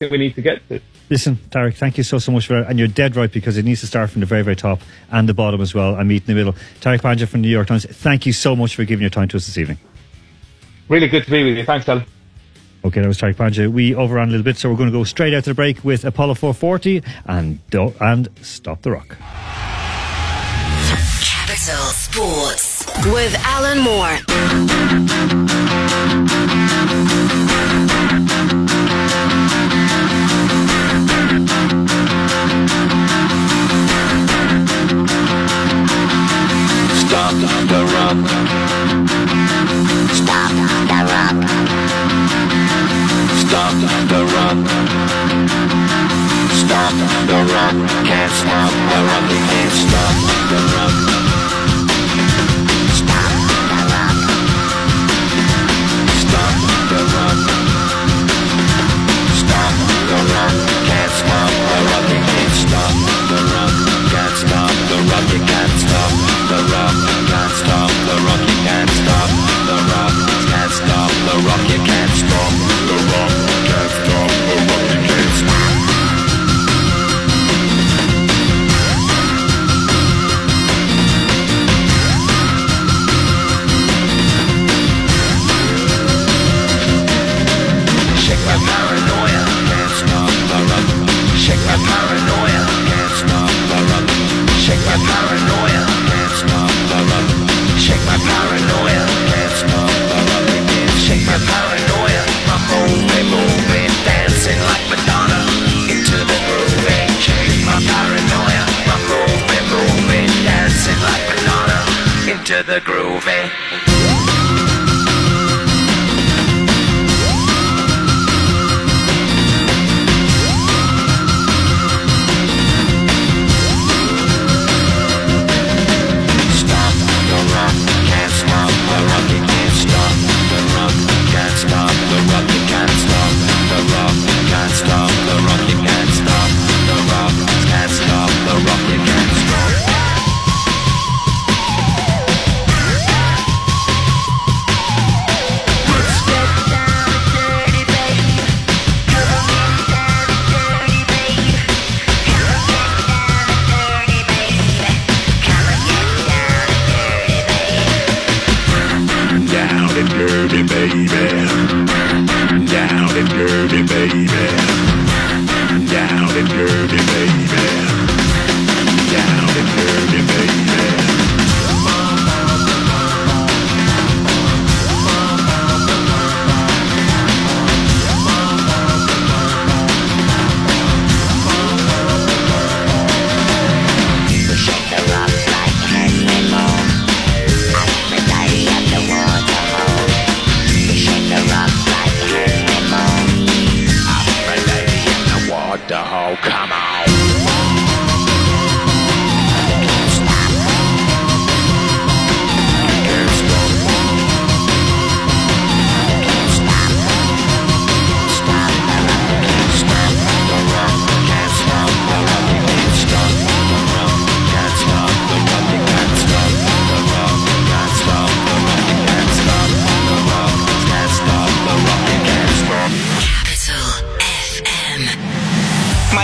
that we need to get to. Listen, Tariq, thank you so, so much for that. And you're dead right because it needs to start from the very, very top and the bottom as well and meet in the middle. Tariq Panja from the New York Times, thank you so much for giving your time to us this evening. Really good to be with you. Thanks, Alan. Okay, that was Tariq Panja. We overran a little bit, so we're going to go straight out to the break with Apollo 440 and, and Stop the Rock. Capital Sports with Alan Moore. Stop the rock. Stop the rock. Stop the rock. Can't stop the rock. Can't stop the rock. Into the groove.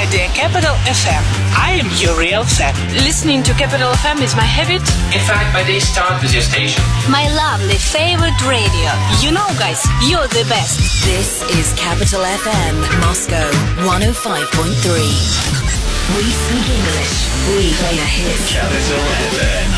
My dear Capital FM, I am your real fan. Listening to Capital FM is my habit. In fact, my day starts with your station. My lovely favorite radio. You know, guys, you're the best. This is Capital FM, Moscow 105.3. We speak English. We play the hits. Capital FM.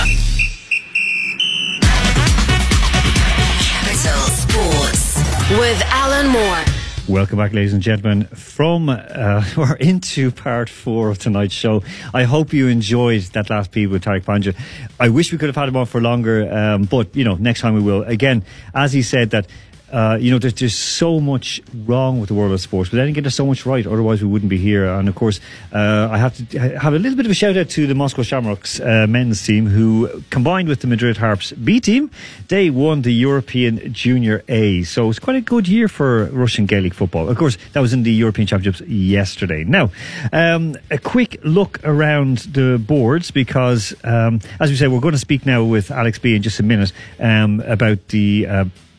Capital Sports with Alan Moore. Welcome back, ladies and gentlemen. From uh, we're into part four of tonight's show. I hope you enjoyed that last piece with Tariq Panja. I wish we could have had him on for longer, um, but you know, next time we will. Again, as he said that. Uh, you know, there's, so much wrong with the world of sports, but then again, there's so much right. Otherwise, we wouldn't be here. And of course, uh, I have to have a little bit of a shout out to the Moscow Shamrocks uh, men's team, who combined with the Madrid Harps B team, they won the European Junior A. So it's quite a good year for Russian Gaelic football. Of course, that was in the European Championships yesterday. Now, um, a quick look around the boards because, um, as we say, we're going to speak now with Alex B in just a minute um, about the.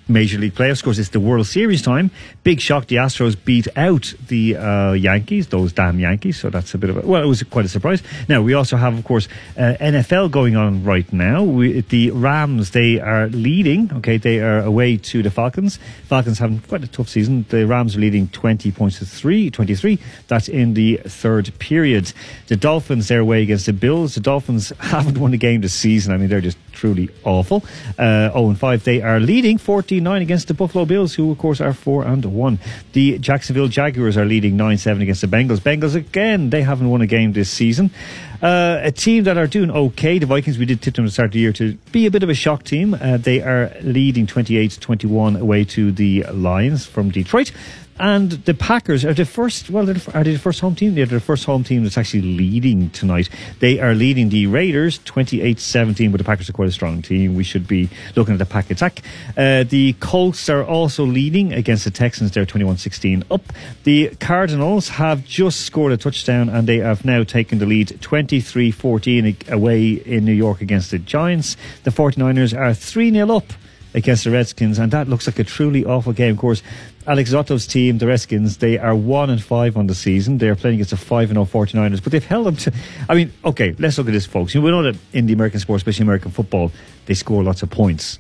Major League playoffs. Of course, it's the World Series time. Big shock. The Astros beat out the uh, Yankees, those damn Yankees. So that's a bit of a, well, it was quite a surprise. Now, we also have, of course, uh, NFL going on right now. We, the Rams, they are leading. Okay, they are away to the Falcons. Falcons having quite a tough season. The Rams are leading 20 points to three, 23. That's in the third period. The Dolphins, they're away against the Bills. The Dolphins haven't won a game this season. I mean, they're just truly awful. Uh, 0 and 5. They are leading 14 9 against the Buffalo Bills, who, of course, are 4 and 1. The Jacksonville Jaguars are leading 9 7 against the Bengals. Bengals, again, they haven't won a game this season. Uh, a team that are doing okay, the Vikings, we did tip them to start of the year to be a bit of a shock team. Uh, they are leading 28 21 away to the Lions from Detroit. And the Packers are the first. Well, they're, they the first home team? They're the first home team that's actually leading tonight. They are leading the Raiders 28-17, but the Packers are quite a strong team. We should be looking at the pack attack. Uh, the Colts are also leading against the Texans. They're 21-16 up. The Cardinals have just scored a touchdown, and they have now taken the lead 23-14 away in New York against the Giants. The 49ers are 3-0 up against the Redskins, and that looks like a truly awful game. Of course, Alex Zotov's team, the Redskins, they are one and five on the season. They are playing against the five and 0 49ers, but they've held them to. I mean, okay, let's look at this, folks. You know, we know that in the American sport, especially American football, they score lots of points.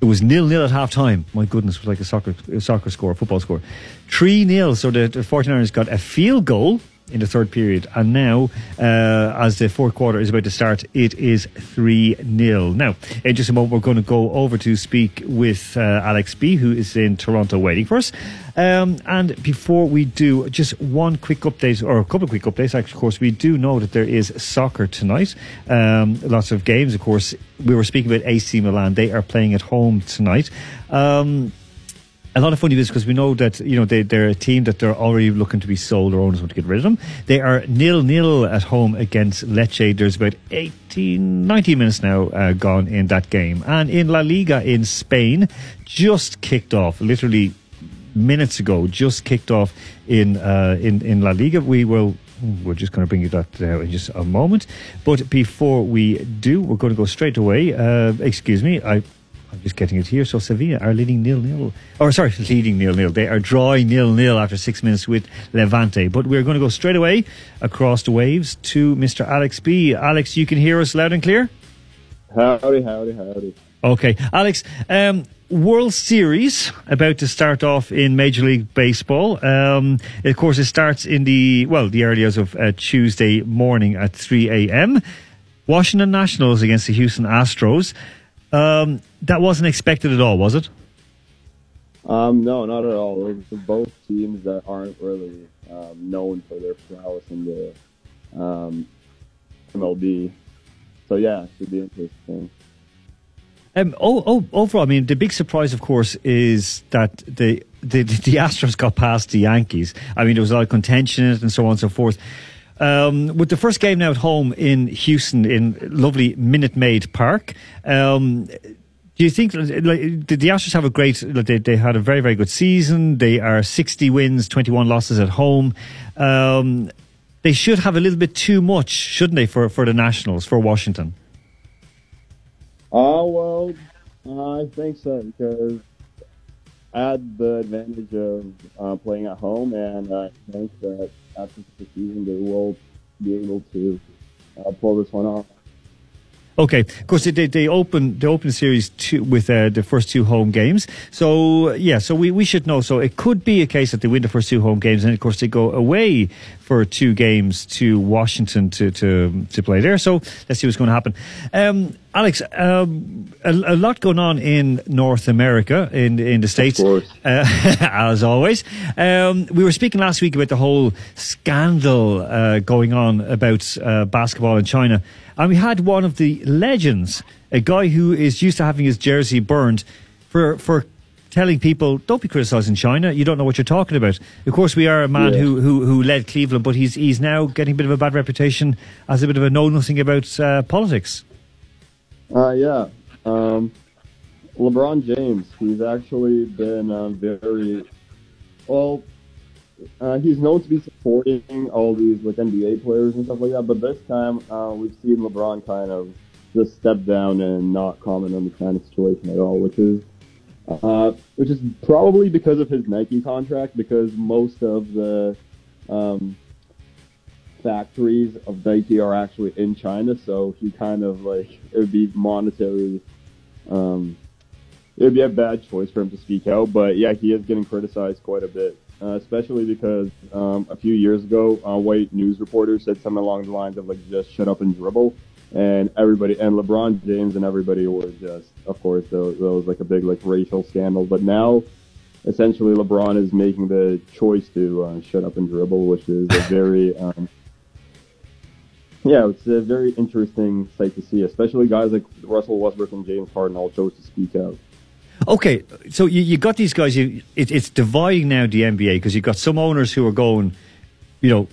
It was nil nil at half time. My goodness, it was like a soccer a soccer score, a football score. 3 nil. So the, the 49ers got a field goal in the third period. And now, uh, as the fourth quarter is about to start, it is 3 0. Now, in just a moment, we're going to go over to speak with uh, Alex B., who is in Toronto waiting for us. Um, and before we do, just one quick update, or a couple of quick updates. Actually, of course, we do know that there is soccer tonight. Um, lots of games, of course. We were speaking about AC Milan. They are playing at home tonight. Um, a lot of funny bits because we know that you know they, they're a team that they're already looking to be sold or owners want to get rid of them. They are nil nil at home against Lecce. There's about 18, 19 minutes now uh, gone in that game, and in La Liga in Spain, just kicked off literally minutes ago. Just kicked off in uh, in in La Liga. We will we're just going to bring you that in just a moment. But before we do, we're going to go straight away. Uh, excuse me, I. I'm just getting it here. So Sevilla are leading nil nil. Or sorry, leading nil nil. They are drawing nil nil after six minutes with Levante. But we're going to go straight away across the waves to Mr. Alex B. Alex, you can hear us loud and clear. Howdy, howdy, howdy. Okay, Alex. Um, World Series about to start off in Major League Baseball. Um, of course, it starts in the well, the early hours of uh, Tuesday morning at 3 a.m. Washington Nationals against the Houston Astros. Um, that wasn't expected at all, was it? Um, no, not at all. Both teams that aren't really um, known for their prowess in the um, MLB. So yeah, it should be interesting. Um, oh, oh, overall, I mean, the big surprise, of course, is that the, the the Astros got past the Yankees. I mean, there was a lot of contention in it and so on and so forth. Um, with the first game now at home in Houston, in lovely Minute Maid Park, um, do you think like, did the Astros have a great? They, they had a very very good season. They are sixty wins, twenty one losses at home. Um, they should have a little bit too much, shouldn't they, for, for the Nationals for Washington? Oh well, uh, I think so because I had the advantage of uh, playing at home, and I think that after the season they will be able to uh, pull this one off. Okay, of course they they open they open series two, with uh, the first two home games. So yeah, so we, we should know. So it could be a case that they win the first two home games, and of course they go away for two games to Washington to to to play there. So let's see what's going to happen. Um, Alex, um, a, a, lot going on in North America, in in the states, uh, as always. Um, we were speaking last week about the whole scandal uh, going on about uh, basketball in China, and we had one of the legends, a guy who is used to having his jersey burned, for for telling people, don't be criticising China. You don't know what you're talking about. Of course, we are a man Yeah. who, who, who led Cleveland, but he's, he's now getting a bit of a bad reputation as a bit of a know nothing about uh, politics. Uh, yeah. Um, LeBron James, he's actually been um, very well. Uh, he's known to be supporting all these like NBA players and stuff like that, but this time uh, we've seen LeBron kind of just step down and not comment on the kind of situation at all, which is uh, which is probably because of his Nike contract. Because most of the um, factories of Nike are actually in China, so he kind of like it would be monetary. Um, it would be a bad choice for him to speak out, but yeah, he is getting criticized quite a bit, uh, especially because um, a few years ago, uh, white news reporters said something along the lines of like just shut up and dribble, and everybody and LeBron James and everybody were just, of course, there was like a big like racial scandal, but now. Essentially, LeBron is making the choice to uh, shut up and dribble, which is a very um, yeah, it's a very interesting sight to see, especially guys like Russell Westbrook and James Harden all chose to speak out. Okay, so you, you got these guys. You, it, it's dividing now the NBA because you've got some owners who are going, you know,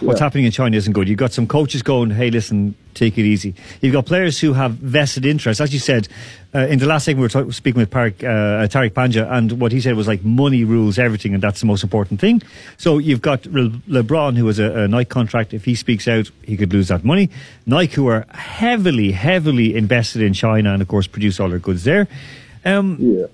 what's Yeah. happening in China isn't good. You've got some coaches going, hey, listen, take it easy. You've got players who have vested interests. As you said, uh, in the last segment, we were talk- speaking with Park, uh, Tariq Panja, and what he said was like money rules everything, and that's the most important thing. So you've got Le- LeBron, who has a, a Nike contract. If he speaks out, he could lose that money. Nike, who are heavily, heavily invested in China and, of course, produce all their goods there. Um, Yeah.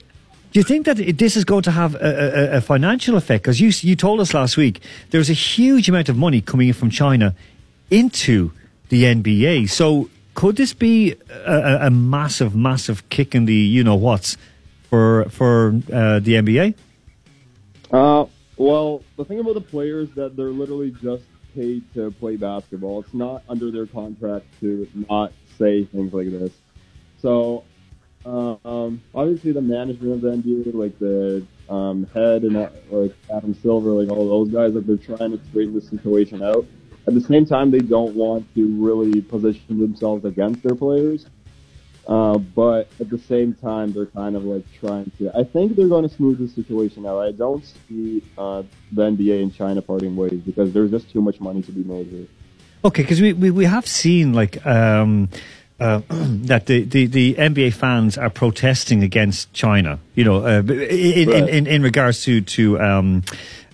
Do you think that this is going to have a, a, a financial effect? Because you, you told us last week there's a huge amount of money coming in from China into the NBA. So could this be a, a, massive, massive kick in the you know what's for for uh, the NBA? Uh, well, the thing about the players that they're literally just paid to play basketball. It's not under their contract to not say things like this. So, um, obviously, the management of the NBA, like the um, head and like Adam Silver, like all those guys, like they're trying to straighten the situation out. At the same time, they don't want to really position themselves against their players. Uh, but at the same time, they're kind of like trying to. I think they're going to smooth the situation out. I don't see uh, the NBA and China parting ways because there's just too much money to be made here. Okay, because we, we, we have seen like um, uh, that the, the, the NBA fans are protesting against China. You know, uh, in, in, Right. in in regards to to um,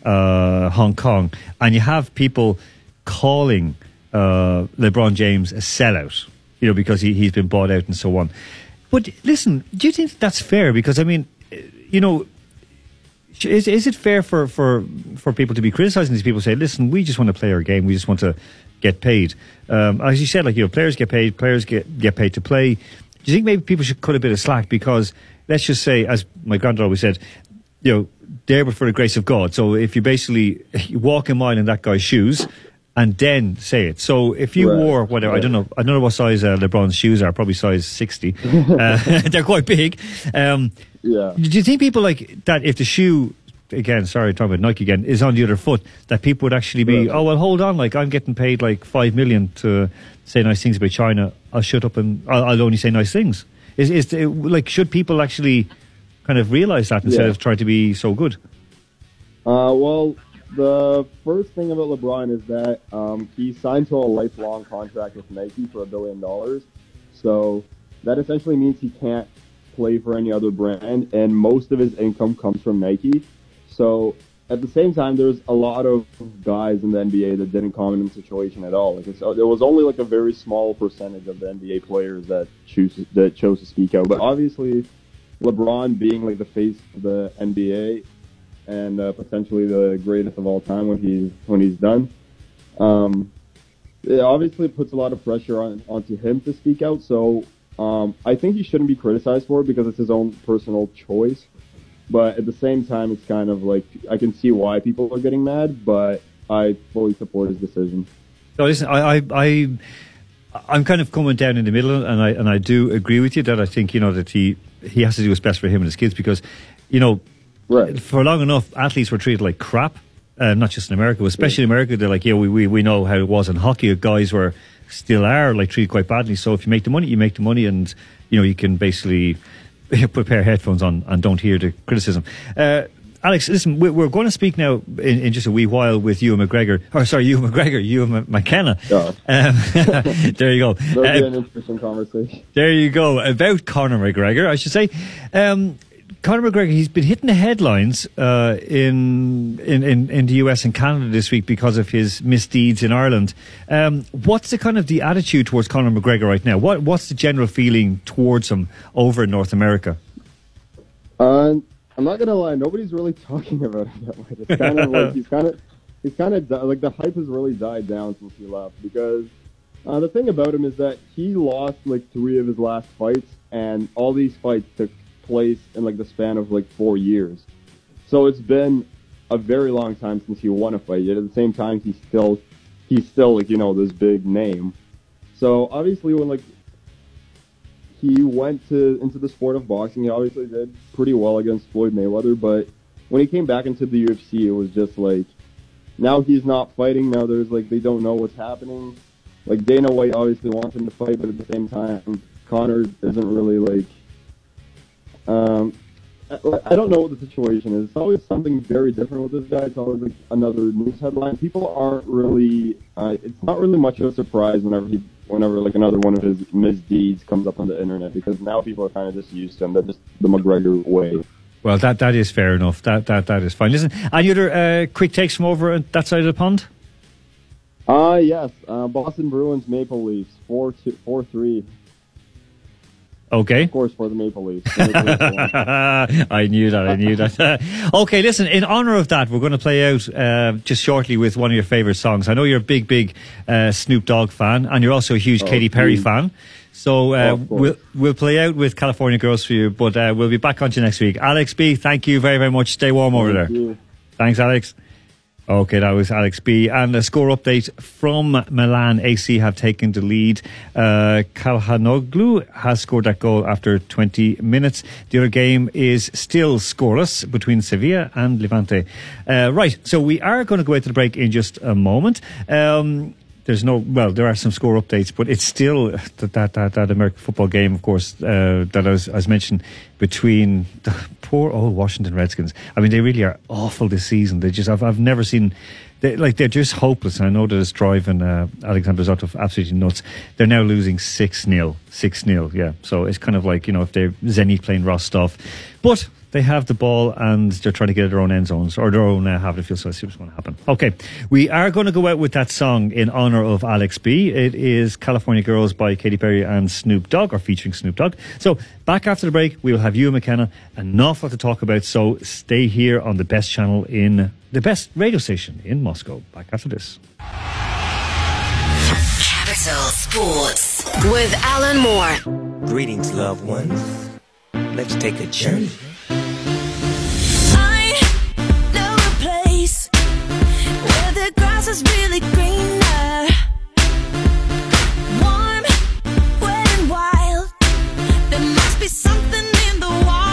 uh, Hong Kong, and you have people calling uh, LeBron James a sellout. You know, because he he's been bought out and so on. But listen, do you think that's fair? Because I mean, uh, you know, is is it fair for, for, for people to be criticizing these people? Say, listen, we just want to play our game. We just want to get paid. Um, as you said, like you know, players get paid. Players get get paid to play. Do you think maybe people should cut a bit of slack because let's just say, as my granddad always said, you know, there but for the grace of God. So if you basically you walk a mile in that guy's shoes. And then say it. So if you Right. wore whatever, I don't know, I don't know what size uh, LeBron's shoes are. Probably size sixty. uh, they're quite big. Um, Yeah. do you think people like that if the shoe again, sorry, talking about Nike again, is on the other foot, that people would actually be, oh well, hold on, like I'm getting paid like five million to say nice things about China. I'll shut up and I'll, I'll only say nice things. Is is the, like should people actually kind of realize that instead Yeah. of trying to be so good? Uh, well, the first thing about LeBron is that um, he signed to a lifelong contract with Nike for a billion dollars. So that essentially means he can't play for any other brand, and most of his income comes from Nike. So at the same time, there's a lot of guys in the NBA that didn't comment on the situation at all. Like it's, there was only like a very small percentage of the NBA players that choose that chose to speak out. But obviously, LeBron being like the face of the NBA and uh, potentially the greatest of all time when he's when he's done. Um, it obviously puts a lot of pressure on onto him to speak out. So um, I think he shouldn't be criticized for it because it's his own personal choice. But at the same time, it's kind of like I can see why people are getting mad, but I fully support his decision. No, listen, I, I, I, I'm kind of coming down in the middle, and I and I do agree with you that I think you know that he he has to do what's best for him and his kids because, you know, Right. for long enough athletes were treated like crap. Uh, not just in America, but especially in America, they're like, yeah, we, we, we know how it was in hockey. Guys were still are like treated quite badly. So if you make the money, you make the money, and you know you can basically put a pair of headphones on and don't hear the criticism. Uh, Alex, listen, we- we're going to speak now in, in just a wee while with Ewan McGregor. Or sorry, Ewan McGregor, Ewan McKenna. Um, there you go. That'll be Uh, an interesting conversation. there you go. About Conor McGregor, I should say. Um, Conor McGregor, he's been hitting the headlines uh, in, in, in, in the US and Canada this week because of his misdeeds in Ireland. Um, what's the kind of the attitude towards Conor McGregor right now? What What's the general feeling towards him over in North America? Uh, I'm not gonna lie, nobody's really talking about him that much. It's kind of like he's kind of he's kind of like the hype has really died down since he left because uh, the thing about him is that he lost like three of his last fights, and all these fights took place in like the span of like four years. So it's been a very long time since he won a fight. Yet at the same time, he's still he's still like you know this big name. So obviously, when like he went to into the sport of boxing, he obviously did pretty well against Floyd Mayweather. But when he came back into the UFC, it was just like now he's not fighting. Now there's like they don't know what's happening. Like Dana White obviously wants him to fight, but at the same time, Conor isn't really like. Um, I, I don't know what the situation is. It's always something very different with this guy. It's always like another news headline. People aren't really. Uh, it's not really much of a surprise whenever he, whenever like another one of his misdeeds comes up on the internet because now people are kind of just used to him. That's just the McGregor way. Well, that that is fair enough. That that that is fine. Listen, any other uh, quick takes from over at that side of the pond? Ah, uh, yes. Uh, Boston Bruins Maple Leafs four two four three. Okay. Of course, for the Maple Leafs. The Maple Leafs. I knew that. I knew that. okay, listen. In honor of that, we're going to play out uh, just shortly with one of your favorite songs. I know you're a big, big uh, Snoop Dogg fan, and you're also a huge Oh, Katy Perry fan. So uh, Oh, we'll we'll play out with California Girls for you, but uh, we'll be back on to you next week. Alex B, thank you very very much. Stay warm over there. You. Thanks, Alex. Okay, that was Alex B. And a score update from Milan. AC have taken the lead. Uh, Kalhanoglu has scored that goal after 20 minutes. The other game is still scoreless between Sevilla and Levante. Uh, right, so we are going to go out to the break in just a moment. Um, there's no well, there are some score updates, but it's still that that that, that American football game, of course, uh, that I was, mentioned between the poor old Washington Redskins. I mean, they really are awful this season. They just I've I've never seen. They, like they're just hopeless. And I know that it's driving uh, Alexander Zotov absolutely nuts. They're now losing six 0 six 0 Yeah, so it's kind of like you know if they're Zenit playing Rostov, but they have the ball and they're trying to get their own end zones or their own uh, half of the field. So let's see what's going to happen. Okay, we are going to go out with that song in honor of Alex B. It is California Girls by Katy Perry and Snoop Dogg, or featuring Snoop Dogg. So back after the break, we will have you, and McKenna, an awful lot to talk about. So stay here on the best channel in the best radio station in Moscow. Back after this. Capital Sports with Alan Moore. Greetings, loved ones. Let's take a journey. Is really greener. Warm, wet, and wild. There must be something in the water.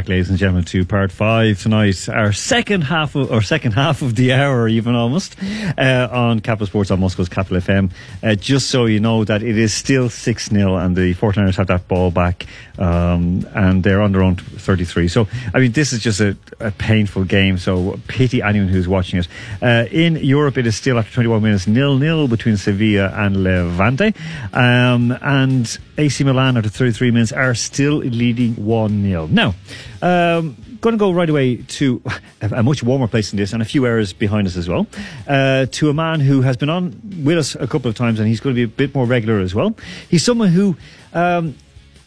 Back, ladies and gentlemen, to part five tonight. Our second half of, or second half of the hour, even almost, uh, on Capital Sports on Moscow's Capital FM. Uh, just so you know that it is still 6 0 and the 49ers have that ball back, um, and they're on their own 33. So, I mean, this is just a, a painful game, so pity anyone who's watching it. Uh, in Europe, it is still after 21 minutes nil nil between Sevilla and Levante. Um, and AC Milan after 33 minutes are still leading 1 0. Now, um, going to go right away to a, much warmer place than this and a few hours behind us as well. Uh, to a man who has been on with us a couple of times and he's going to be a bit more regular as well. He's someone who um,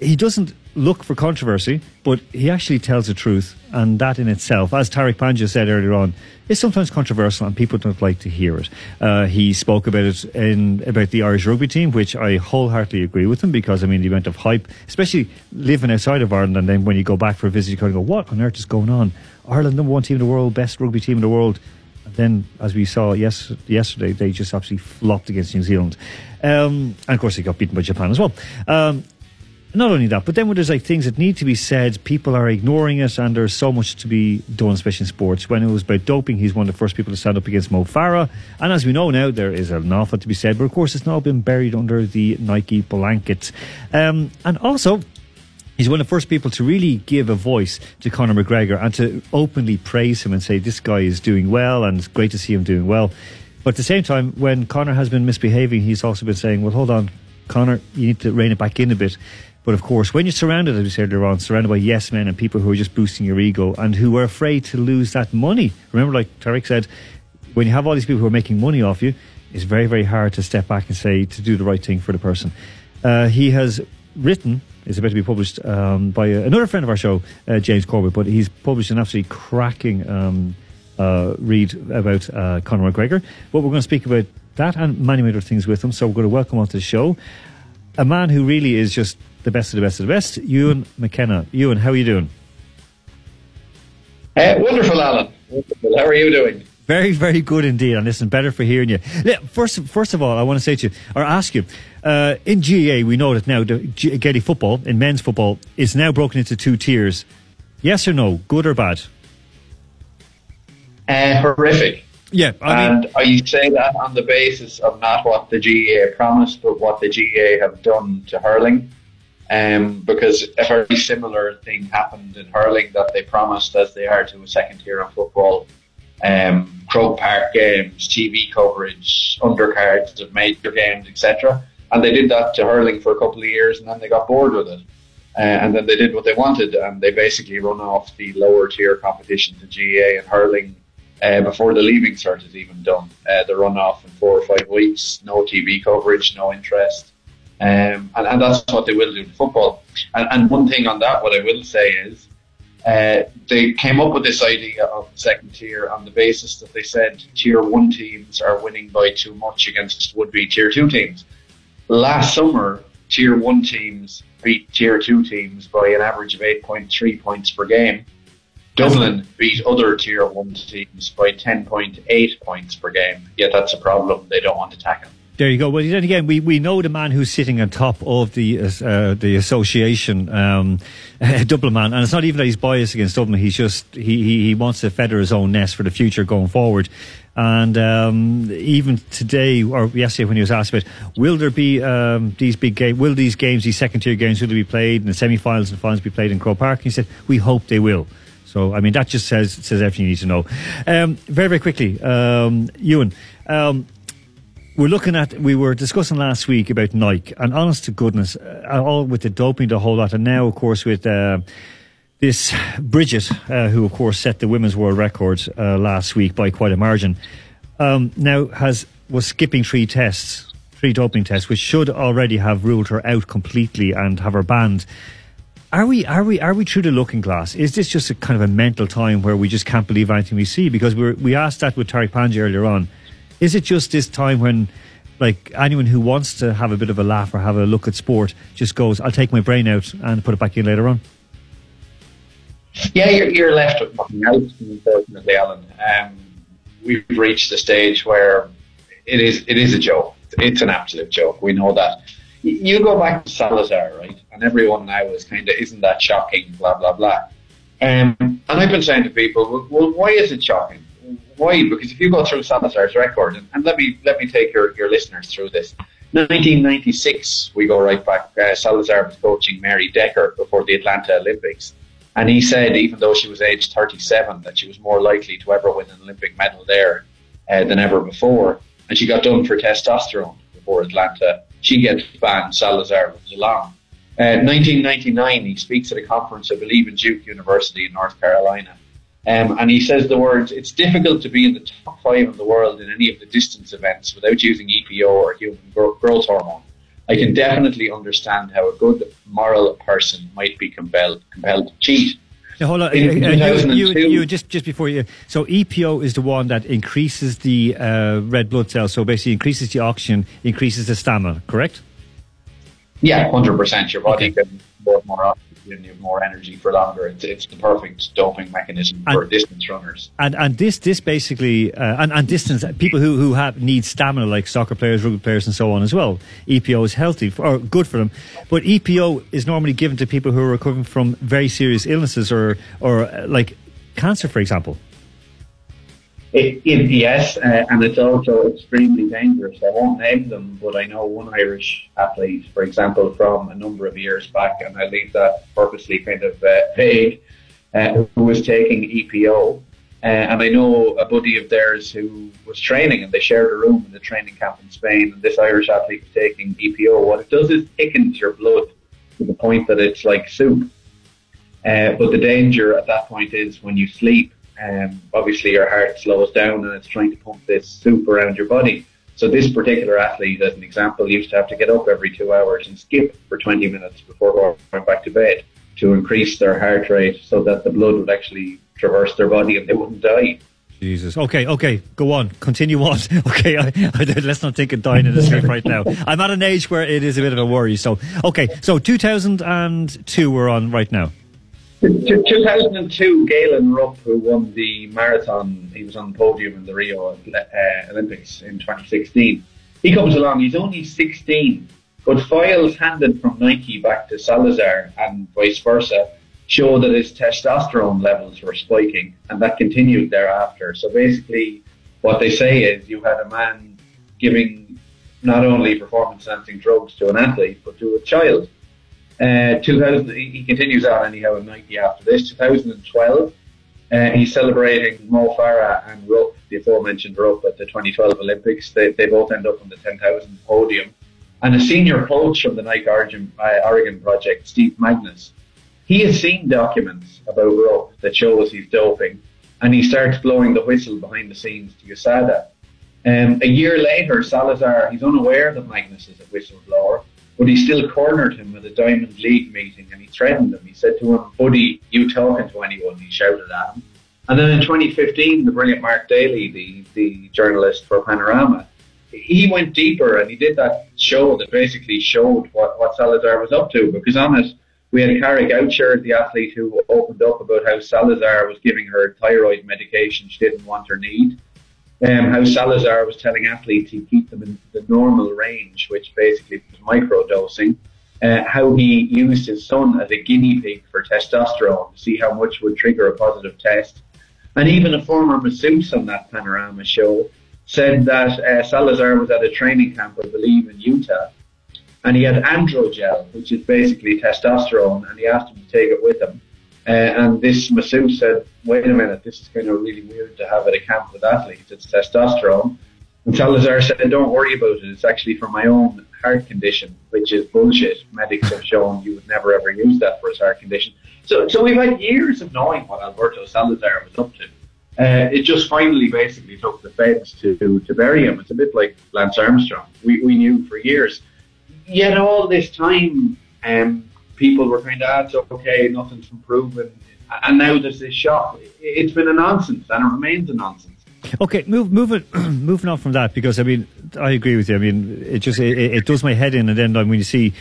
he doesn't look for controversy, but he actually tells the truth, and that in itself, as Tariq Panja said earlier on, is sometimes controversial, and people don't like to hear it. Uh, he spoke about it in about the Irish rugby team, which I wholeheartedly agree with him because I mean the amount of hype, especially living outside of Ireland, and then when you go back for a visit, you kind of go, "What on earth is going on?" Ireland, number one team in the world, best rugby team in the world. And then, as we saw yes, yesterday, they just absolutely flopped against New Zealand. Um, and of course, they got beaten by Japan as well. Um, not only that, but then when there's like things that need to be said, people are ignoring it, and there's so much to be done, especially in sports. When it was about doping, he's one of the first people to stand up against Mo Farah, and as we know now, there is an awful lot to be said. But of course, it's now been buried under the Nike blanket, um, and also. He's one of the first people to really give a voice to Conor McGregor and to openly praise him and say this guy is doing well and it's great to see him doing well. But at the same time, when Conor has been misbehaving, he's also been saying, well, hold on, Conor, you need to rein it back in a bit. But of course, when you're surrounded, as we said earlier on, surrounded by yes men and people who are just boosting your ego and who are afraid to lose that money. Remember, like Tariq said, when you have all these people who are making money off you, it's very, very hard to step back and say to do the right thing for the person. Uh, he has written, it's about to be published um, by uh, another friend of our show, uh, James Corbett, but he's published an absolutely cracking um, uh, read about uh, Conor McGregor. But we're going to speak about that and many other things with him. So we're going to welcome onto the show a man who really is just the best of the best of the best, Ewan McKenna. Ewan, how are you doing? Uh, wonderful, Alan. Wonderful. How are you doing? Very, very good indeed. And listen, better for hearing you. First, first of all, I want to say to you, or ask you, uh, in GAA, we know that now the G- Gaelic football, in men's football, is now broken into two tiers. Yes or no? Good or bad? Uh, horrific. Yeah, I mean, and I say that on the basis of not what the GAA promised, but what the GAA have done to hurling. Um, because a very similar thing happened in hurling that they promised, as they are to a second tier of football. Um, Croke Park games, TV coverage, undercards of major games, etc. And they did that to hurling for a couple of years, and then they got bored with it. Uh, and then they did what they wanted, and they basically run off the lower tier competition to GA and hurling uh, before the leaving cert is even done. Uh, the run off in four or five weeks, no TV coverage, no interest. Um, and, and that's what they will do to football. And, and one thing on that, what I will say is, uh, they came up with this idea of the second tier on the basis that they said tier one teams are winning by too much against would be tier two teams. last summer, tier one teams beat tier two teams by an average of 8.3 points per game. Dublin beat other tier one teams by 10.8 points per game. Yet that's a problem they don't want to tackle. There you go. Well, then again, we, we know the man who's sitting on top of the uh, the association, um, Dublin man, and it's not even that he's biased against Dublin. He's just he, he, he wants to feather his own nest for the future going forward. And um, even today, or yesterday, when he was asked about, will there be um, these big games? Will these games, these second tier games, will they be played in the semi-finals and finals, be played in Croke Park? And he said, we hope they will. So, I mean, that just says says everything you need to know. Um, very, very quickly, um, Ewan. We're looking at we were discussing last week about Nike and honest to goodness uh, all with the doping the whole lot and now of course with uh, this Brigid uh, who of course set the women's world record uh, last week by quite a margin um, now has was skipping three tests three doping tests which should already have ruled her out completely and have her banned are we are we are we through the looking glass? Is this just a kind of a mental time where we just can't believe anything we see? Because we we asked that with Tariq Panja earlier on. Is it just this time when, like, anyone who wants to have a bit of a laugh or have a look at sport just goes, I'll take my brain out and put it back in later on? Yeah, you're, you're left with nothing else, Alan. Um, we've reached the stage where it is it is a joke. It's an absolute joke. We know that. You go back to Salazar, right? And everyone now is kind of, isn't that shocking? Blah blah blah. Um, and I've been saying to people, well, why is it shocking? Why? Because if you go through Salazar's record, and, and let me let me take your, your listeners through this. 1996, we go right back. Uh, Salazar was coaching Mary Decker before the Atlanta Olympics, and he said even though she was aged 37, that she was more likely to ever win an Olympic medal there uh, than ever before. And she got done for testosterone before Atlanta. She gets banned. Salazar was along. Uh, 1999, he speaks at a conference, I believe, in Duke University in North Carolina. Um, and he says the words, it's difficult to be in the top five in the world in any of the distance events without using EPO or human growth hormone. I can definitely understand how a good moral person might be compelled, compelled to cheat. Now, hold on. In Uh, uh, you, 2002 you, you, just, just before you. So, EPO is the one that increases the uh, red blood cells. So, basically, increases the oxygen, increases the stamina, correct? Yeah, 100%. Your body can work more oxygen, you have more energy for longer. It's, it's the perfect doping mechanism for distance runners. And and this this basically uh, and and distance people who who have need stamina like soccer players, rugby players, and so on as well. EPO is healthy for, or good for them, but EPO is normally given to people who are recovering from very serious illnesses or or uh, like cancer, for example. It, it, yes, uh, and it's also extremely dangerous. I won't name them, but I know one Irish athlete, for example, from a number of years back, and I leave that purposely kind of uh, vague, uh, who was taking EPO. Uh, and I know a buddy of theirs who was training, and they shared a room in the training camp in Spain. And this Irish athlete was taking EPO. What it does is thickens your blood to the point that it's like soup. Uh, but the danger at that point is when you sleep, um, obviously your heart slows down and it's trying to pump this soup around your body. So this particular athlete, as an example, used to have to get up every two hours and skip for 20 minutes before going back to bed to increase their heart rate so that the blood would actually traverse their body and they wouldn't die. Jesus. Okay, okay, go on. Continue on. Okay, I, I, let's not think of dying in the sleep right now. I'm at an age where it is a bit of a worry. So, okay, so 2002 we're on right now. T- 2002, Galen Rupp, who won the marathon, he was on the podium in the Rio uh, Olympics in 2016. He comes along, he's only 16, but files handed from Nike back to Salazar and vice versa show that his testosterone levels were spiking, and that continued thereafter. So basically, what they say is you had a man giving not only performance enhancing drugs to an athlete, but to a child. Uh, 2000, he continues on anyhow in Nike after this. 2012, uh, he's celebrating Mo Farah and Rupp, the aforementioned Rupp at the 2012 Olympics. They, they both end up on the 10,000 podium. And a senior coach from the Nike Oregon, uh, Oregon project, Steve Magness, he has seen documents about Rupp that shows he's doping, and he starts blowing the whistle behind the scenes to USADA. Um, a year later, Salazar, he's unaware that Magness is a whistleblower, but he still cornered him at a Diamond League meeting and he threatened him. He said to him, Buddy, you talking to anyone? He shouted at him. And then in 2015, the brilliant Mark Daly, the, the journalist for Panorama, he went deeper and he did that show that basically showed what, what Salazar was up to. Because on it, we had Kara Goucher, the athlete who opened up about how Salazar was giving her thyroid medication she didn't want or need. Um, how Salazar was telling athletes he'd keep them in the normal range, which basically was microdosing. Uh, how he used his son as a guinea pig for testosterone to see how much would trigger a positive test. And even a former masseuse on that Panorama show said that uh, Salazar was at a training camp, I believe, in Utah, and he had androgel, which is basically testosterone, and he asked him to take it with him. Uh, and this masseuse said, wait a minute, this is kind of really weird to have at a camp with athletes. It's testosterone. And Salazar said, don't worry about it. It's actually for my own heart condition, which is bullshit. Medics have shown you would never ever use that for his heart condition. So, so we've had years of knowing what Alberto Salazar was up to. Uh, it just finally basically took the feds to, to bury him. It's a bit like Lance Armstrong. We, we knew for years. Yet all this time, um, people were kind of, ah, it's okay, nothing's been proven. And now there's this shock. It's been a nonsense, and it remains a nonsense. Okay, move, move it, moving on from that because I mean I agree with you. I mean it just it, it does my head in, and then when you see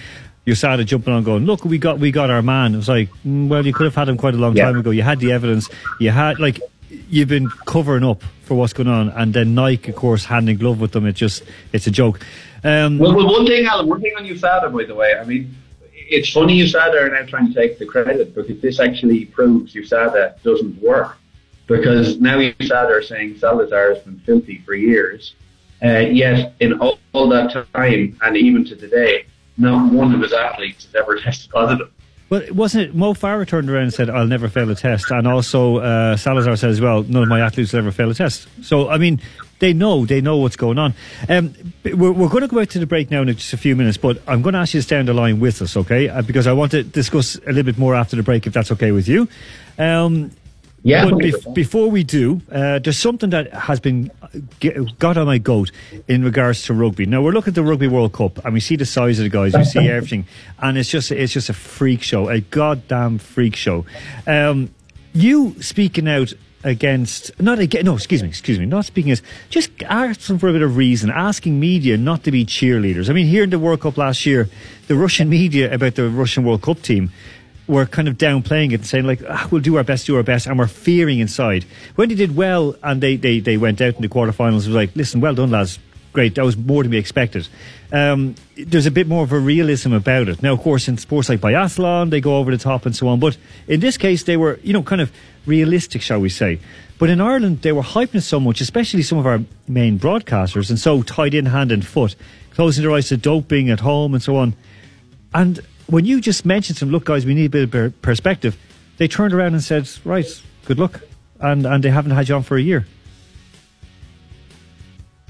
USADA jumping on, going, look, we got we got our man. It was like, mm, well, you could have had him quite a long Yeah. time ago. You had the evidence. You had like you've been covering up for what's going on, and then Nike, of course, hand in glove with them. It just it's a joke. Um, Well, well, one thing, Alan, one thing on USADA, by the way, I mean, it's funny USADA are now trying to take the credit because this actually proves USADA doesn't work. Because now USADA are saying Salazar has been filthy for years, uh, yet in all, all that time, and even to today, not one of his athletes has ever tested positive. But wasn't it Mo Farah turned around and said, "I'll never fail a test," and also uh, Salazar said as well, "None of my athletes will ever fail a test." So I mean, they know they know what's going on. Um, we're, we're going to go out to the break now in just a few minutes, but I'm going to ask you to stay on the line with us, okay? Uh, because I want to discuss a little bit more after the break, if that's okay with you. Um, Yeah, But bef- before we do, uh, there's something that has been get, got on my goat in regards to rugby. Now we're looking at the Rugby World Cup, and we see the size of the guys, we see everything, and it's just it's just a freak show, a goddamn freak show. Um, you speaking out against not again no excuse me excuse me not speaking as just asking for a bit of reason asking media not to be cheerleaders i mean here in the world cup last year the russian media about the russian world cup team were kind of downplaying it and saying like ah, we'll do our best do our best and we're fearing inside. When they did well and they they, they went out in the quarterfinals it was like listen well done lads. Great. That was more than we expected. Um, there's a bit more of a realism about it. Now of course in sports like biathlon they go over the top and so on but in this case they were you know kind of realistic shall we say. But in Ireland they were hyping so much especially some of our main broadcasters and so tied in hand and foot closing their eyes to doping at home and so on. And when you just mentioned some look, guys, we need a bit of perspective, they turned around and said, right, good luck. And, and they haven't had you on for a year.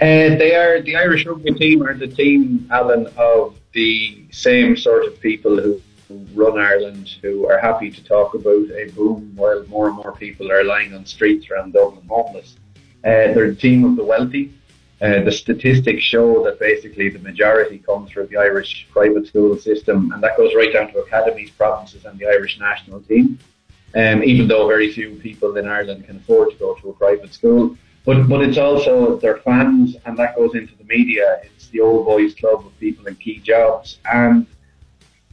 Uh, they are the Irish rugby team are the team, Alan, of the same sort of people who run Ireland, who are happy to talk about a boom while more and more people are lying on streets around Dublin homeless. Uh, they're the team of the wealthy. Uh, the statistics show that basically the majority comes through the Irish private school system, and that goes right down to academies, provinces, and the Irish national team. Um, even though very few people in Ireland can afford to go to a private school, but but it's also their fans, and that goes into the media. It's the old boys club of people in key jobs, and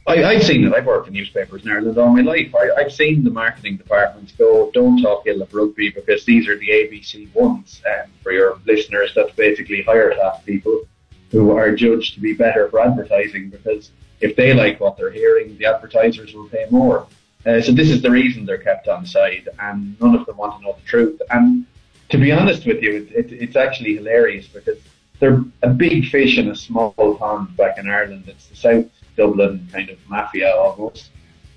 I, I've seen it. I've worked in newspapers in Ireland all my life. I, I've seen the marketing departments go, "Don't talk ill of rugby because these are the ABC ones." Um, for your listeners, that's basically higher class people who are judged to be better for advertising because if they like what they're hearing, the advertisers will pay more. Uh, so this is the reason they're kept on side, and none of them want to know the truth. And to be honest with you, it, it, it's actually hilarious because they're a big fish in a small pond back in Ireland. It's the South Dublin kind of mafia almost.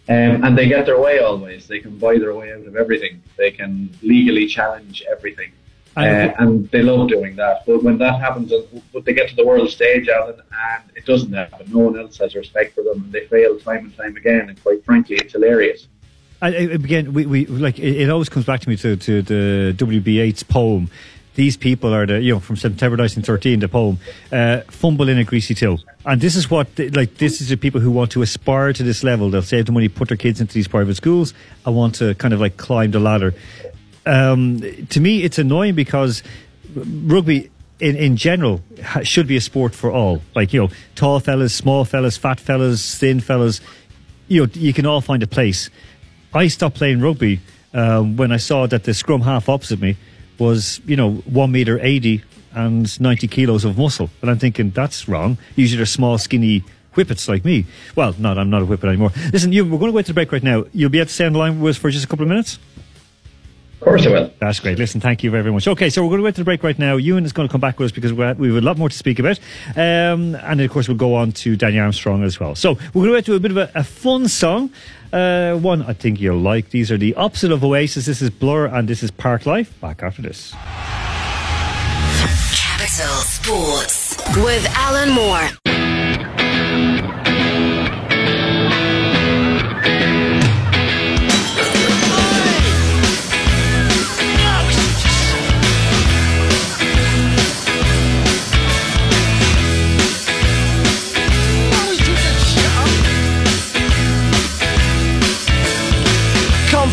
Um, and they get their way always. They can buy their way out of everything. They can legally challenge everything. Uh, And- they love doing that. But when that happens, uh, but they get to the world stage, Alan, and it doesn't happen. No one else has respect for them, and they fail time and time again. And quite frankly, it's hilarious. And uh, again, we, we like it, it always comes back to me to, to the W.B. Yeats poem. These people are the you know from September 1913, the poem, uh, fumble in a greasy till, and this is what they- like this is the people who want to aspire to this level. They'll save the money, put their kids into these private schools, and want to kind of like climb the ladder. Um, to me, it's annoying because rugby in, in general should be a sport for all. Like you know, tall fellas, small fellas, fat fellas, thin fellas. You know, you can all find a place. I stopped playing rugby um, when I saw that the scrum half opposite me was you know one meter eighty and ninety kilos of muscle, and I'm thinking that's wrong. Usually they're small, skinny whippets like me. Well, not I'm not a whippet anymore. Listen, you, we're going to go to the break right now. You'll be at the the line with us for just a couple of minutes. Of course I will. That's great. Listen, thank you very much. Okay, so we're going to go to the break right now. Ewan is going to come back with us because we have a lot more to speak about. Um, and of course, we'll go on to Danny Armstrong as well. So we're going to go to a bit of a, a fun song. Uh, one I think you'll like. These are the opposite of Oasis. This is Blur and this is Park Life. Back after this. Capital Sports with Alan Moore.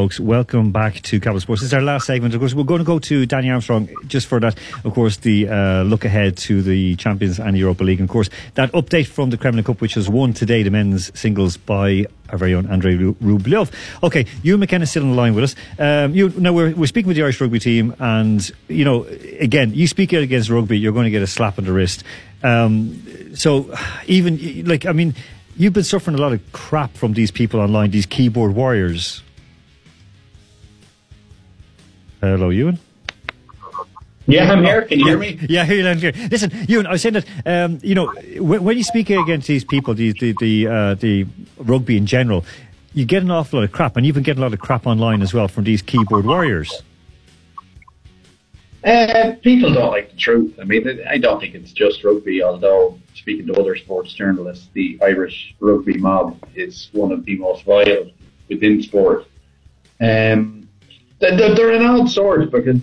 folks, welcome back to Capital Sports. This is our last segment. Of course, we're going to go to Danny Armstrong just for that. Of course, the uh, look ahead to the Champions and Europa League. And of course, that update from the Kremlin Cup, which was won today, the men's singles by our very own Andrei Rublev. Okay, Ewan McKenna still on the line with us. Um, you now we're, we're speaking with the Irish rugby team, and you know, again, you speak out against rugby, you're going to get a slap on the wrist. Um, so, even like, I mean, you've been suffering a lot of crap from these people online, these keyboard warriors. Hello, Ewan. Yeah, I'm here. Can you hear me? Yeah, you loud and clear. Listen, Ewan, I was saying that um, you know when, when you speak against these people, the the the, uh, the rugby in general, you get an awful lot of crap, and you've been getting a lot of crap online as well from these keyboard warriors. Uh, people don't like the truth. I mean, I don't think it's just rugby, although, speaking to other sports journalists, the Irish rugby mob is one of the most vile within sport. Um, they're, an odd sort because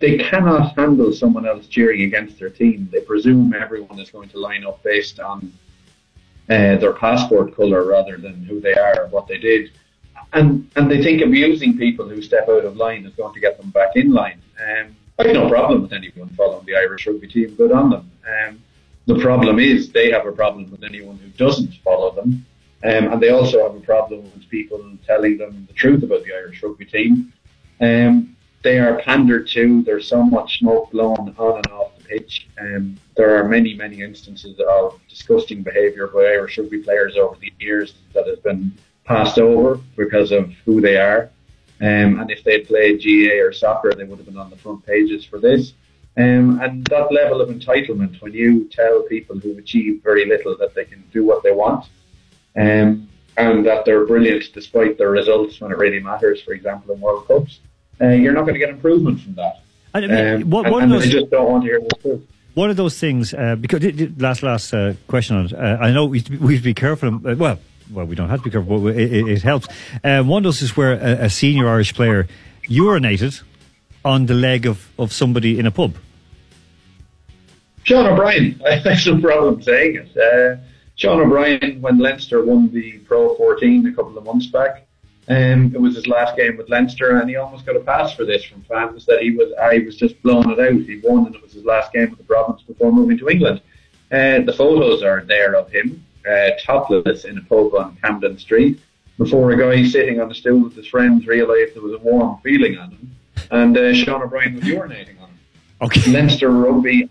they cannot handle someone else cheering against their team. They presume everyone is going to line up based on uh, their passport colour rather than who they are or what they did. And and they think abusing people who step out of line is going to get them back in line. Um, I have no problem with anyone following the Irish rugby team. Good on them. Um, the problem is they have a problem with anyone who doesn't follow them. Um, and they also have a problem with people telling them the truth about the Irish rugby team. Um, they are pandered to. There's so much smoke blown on and off the pitch. Um, there are many, many instances of disgusting behaviour by Irish rugby players over the years that has been passed over because of who they are. Um, and if they'd played GAA or soccer, they would have been on the front pages for this. Um, and that level of entitlement, when you tell people who've achieved very little that they can do what they want, um, and that they're brilliant despite their results when it really matters, for example, in World Cups, uh, you're not going to get improvement from that. And I mean, Um, what- and, one of and those- just don't want to hear the truth. One of those things, uh, because last last uh, question on it. Uh, I know we we be careful. Uh, well, well, we don't have to be careful, but it, it, it helps. Uh, one of those is where a, a senior Irish player urinated on the leg of, of somebody in a pub. Sean O'Brien, I have no problem saying it. Sean O'Brien, when Leinster won the Pro 14 a couple of months back, um, it was his last game with Leinster, and he almost got a pass for this from fans that he was I was just blowing it out. He won, and it was his last game with the province before moving to England. Uh, the photos are there of him uh, topless in a pub on Camden Street before a guy sitting on a stool with his friends realised there was a warm feeling on him, and uh, Sean O'Brien was urinating on him. Okay. Leinster Rugby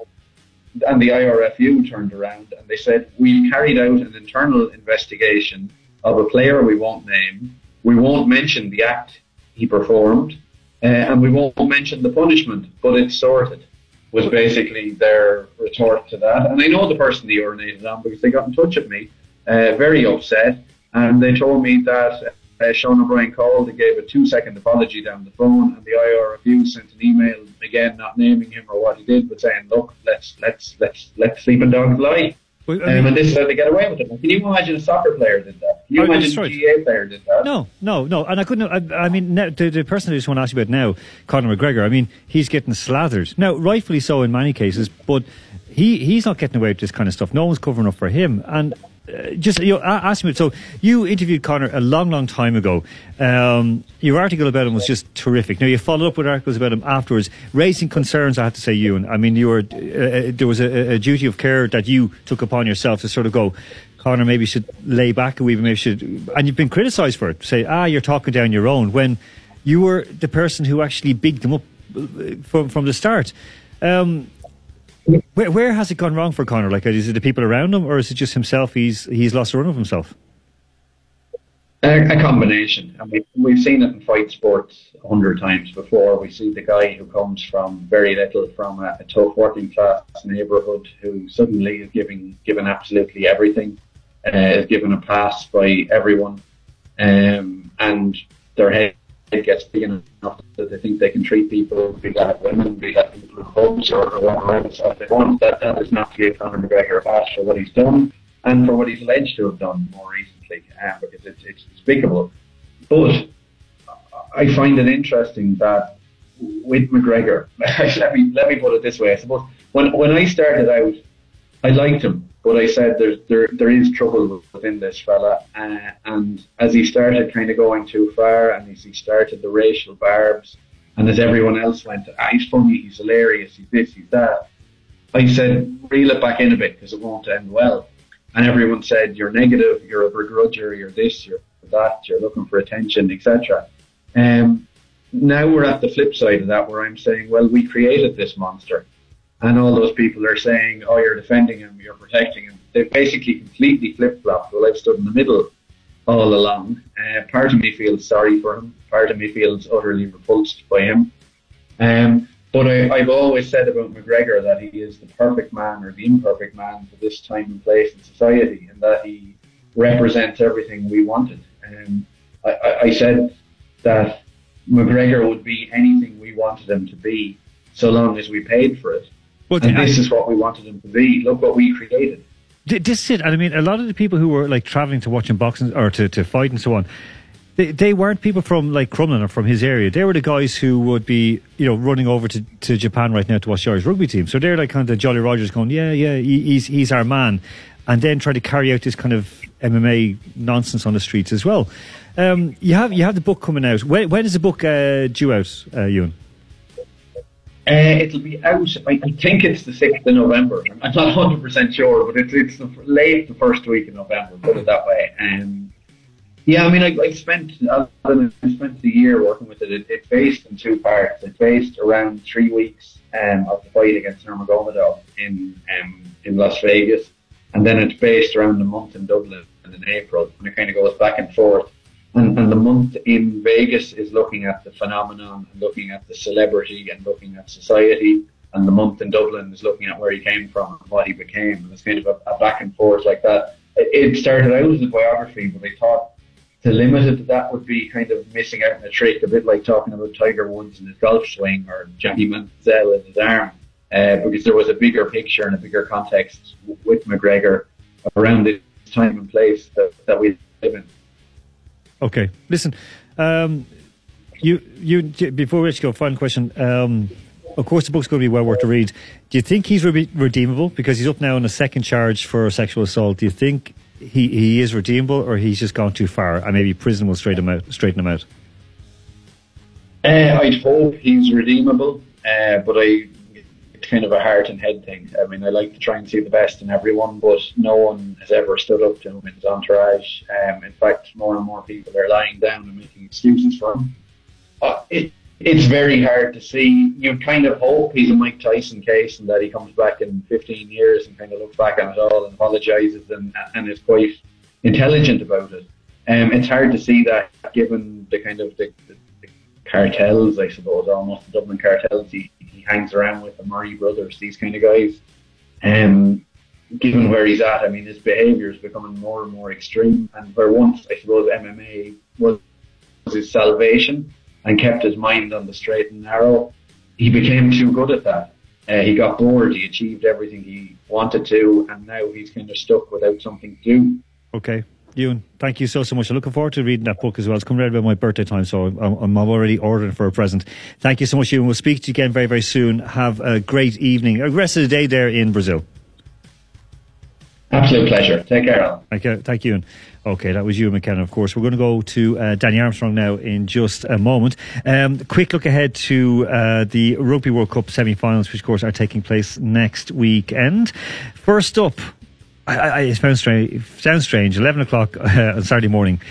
and the IRFU turned around and they said, We've carried out an internal investigation of a player we won't name. We won't mention the act he performed, uh, and we won't mention the punishment, but it's sorted. Was basically their retort to that. And I know the person they urinated on because they got in touch with me, uh, very upset, and they told me that uh, Sean O'Brien called and gave a two second apology down the phone, and the IRFU sent an email again, not naming him or what he did, but saying, "Look, let's let's let's let sleeping dogs lie." Well, I um, mean- and this is how they get away with it. Can you imagine a soccer player did that? Can you Oh, imagine that's a. GAA player did that? No, no, no. And I couldn't. I, I mean, the, the person I just want to ask you about now, Conor McGregor. I mean, he's getting slathered now, rightfully so in many cases, but he he's not getting away with this kind of stuff. No one's covering up for him. And uh, just you know, ask me. So you interviewed Conor a long, long time ago. Um, your article about him was just terrific. Now you followed up with articles about him afterwards, raising concerns. I have to say, you and I mean, you were uh, uh, there was a, a duty of care that you took upon yourself to sort of go. Conor maybe should lay back a wee bit, maybe should, and you've been criticised for it. Say, ah, you're talking down your own when you were the person who actually bigged them up uh, from from the start. Um, where, where has it gone wrong for Conor? Like, is it the people around him, or is it just himself? He's he's lost a run of himself. A, a combination. I mean, we've seen it in fight sports a hundred times before. We see the guy who comes from very little, from a, a tough working class neighbourhood, who suddenly is giving given absolutely everything, uh, is given a pass by everyone, um, and their head gets big enough that they think they can treat people, be that women, be that people in pubs or whatever else they want. That that is not to give Conor McGregor a pass for what he's done and for what he's alleged to have done more recently, uh, because it's, it's despicable. But I find it interesting that with McGregor, let me let me put it this way. I suppose when when I started out, I liked him, but I said there's there there is trouble within this fella, uh, and as he started kind of going too far, and as he started the racial barbs, and as everyone else went, ah, he's funny, he's hilarious, he's this, he's that. I said, reel it back in a bit because it won't end well. And everyone said, you're negative, you're a begrudger, you're this, you're that, you're looking for attention, etc. Um, now we're at the flip side of that where I'm saying, well, we created this monster. And all those people are saying, oh, you're defending him, you're protecting him. They've basically completely flip flopped. Well, I've stood in the middle all along. Uh, part of me feels sorry for him. Part of me feels utterly repulsed by him. Um, but I, I've always said about McGregor that he is the perfect man or the imperfect man for this time and place in society, and that he represents everything we wanted. Um, I, I, I said that McGregor would be anything we wanted him to be so long as we paid for it. Well, and I- this is what we wanted him to be. Look what we created. This is it. And I mean, a lot of the people who were like traveling to watching boxing or to, to fight and so on, they, they weren't people from like Crumlin or from his area. They were the guys who would be, you know, running over to, to Japan right now to watch the Irish rugby team. So they're like kind of Jolly Rogers going, yeah, yeah, he, he's, he's our man. And then try to carry out this kind of MMA nonsense on the streets as well. Um, you have you have the book coming out. When, when is the book uh, due out, uh, Ewan? Uh, it'll be out. I, I think it's the sixth of November. I'm not 100 percent sure, but it's it's the, late the first week of November. Put it that way. Um, yeah, I mean, I, I spent I spent the year working with it. it. It's based in two parts. It's based around three weeks um, of the fight against Nurmagomedov in um, in Las Vegas, and then it's based around the month in Dublin in April, and it kind of goes back and forth. And, and the month in Vegas is looking at the phenomenon and looking at the celebrity and looking at society. And the month in Dublin is looking at where he came from and what he became. And it's kind of a, a back and forth like that. It, it started out as a biography, but I thought to limit it to that would be kind of missing out on a trick, a bit like talking about Tiger Woods and his golf swing or Johnny Manziel and his arm. Uh, because there was a bigger picture and a bigger context w- with McGregor around this time and place that, that we live in. Okay, listen. Um, you, you. Before we you go, final question. Um, of course, the book's going to be well worth to read. Do you think he's re- redeemable because he's up now on a second charge for sexual assault? Do you think he, he is redeemable, or he's just gone too far, and maybe prison will straighten him out? Straighten him out. Uh, I'd hope he's redeemable, uh, but I kind of a heart and head thing. I mean, I like to try and see the best in everyone, but no one has ever stood up to him in his entourage. Um, in fact, more and more people are lying down and making excuses for him. Uh, it, it's very hard to see. You'd kind of hope he's a Mike Tyson case and that he comes back in 15 years and kind of looks back on it all and apologises and, and is quite intelligent about it. Um, it's hard to see that given the kind of the, the, the cartels, I suppose, almost the Dublin cartels he, hangs around with, the Murray brothers, these kind of guys. Um, given where he's at, I mean, his behaviour is becoming more and more extreme. And where once, I suppose, MMA was his salvation and kept his mind on the straight and narrow, he became too good at that. Uh, he got bored, he achieved everything he wanted to, and now he's kind of stuck without something to do. Okay. Ewan, thank you so, so much. I'm looking forward to reading that book as well. It's coming right about my birthday time, so I'm, I'm already ordering for a present. Thank you so much, Ewan. We'll speak to you again very, very soon. Have a great evening, a rest of the day there in Brazil. Absolute pleasure. Take care, Alan. Thank you, thank you. Okay, that was Ewan McKenna, of course. We're going to go to uh, Danny Armstrong now in just a moment. Um, quick look ahead to uh, the Rugby World Cup semi-finals, which, of course, are taking place next weekend. First up, I, I, it sounds strange, sounds strange. Eleven o'clock uh, on Saturday morning.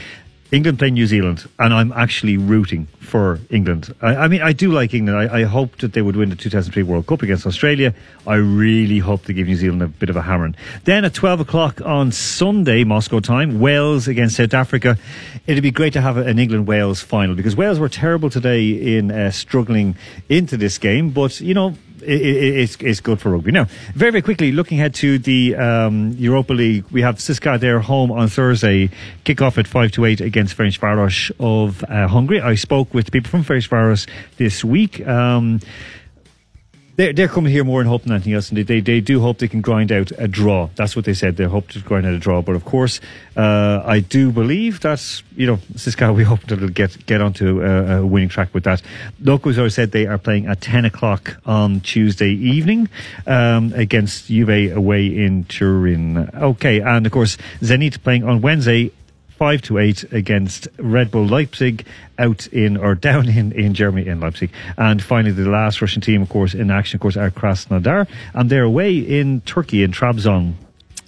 England play New Zealand, and I'm actually rooting for England. I, I mean, I do like England. I, I hope that they would win the 2003 World Cup against Australia. I really hope they give New Zealand a bit of a hammering. Then at 12 o'clock on Sunday, Moscow time, Wales against South Africa. It'd be great to have an England Wales final because Wales were terrible today in uh, struggling into this game, but you know, it's, it's good for rugby. Now, very, very quickly, looking ahead to the um, Europa League, we have CSKA there home on Thursday, kick off at 5 to 8 against Ferencváros of uh, Hungary. I spoke with people from Ferencváros this week. Um, they're, they're coming here more in hope than anything else, and they, they, they do hope they can grind out a draw. That's what they said. They hope to grind out a draw. But of course, uh, I do believe that, you know, CSKA, we hope that it'll get, get onto a, a winning track with that. Already said they are playing at 10 o'clock on Tuesday evening um, against Juve away in Turin. Okay, and of course, Zenit playing on Wednesday five to eight against Red Bull Leipzig out in or down in, in Germany in Leipzig. And finally, the last Russian team, of course, in action, of course, are Krasnodar, and they're away in Turkey in Trabzon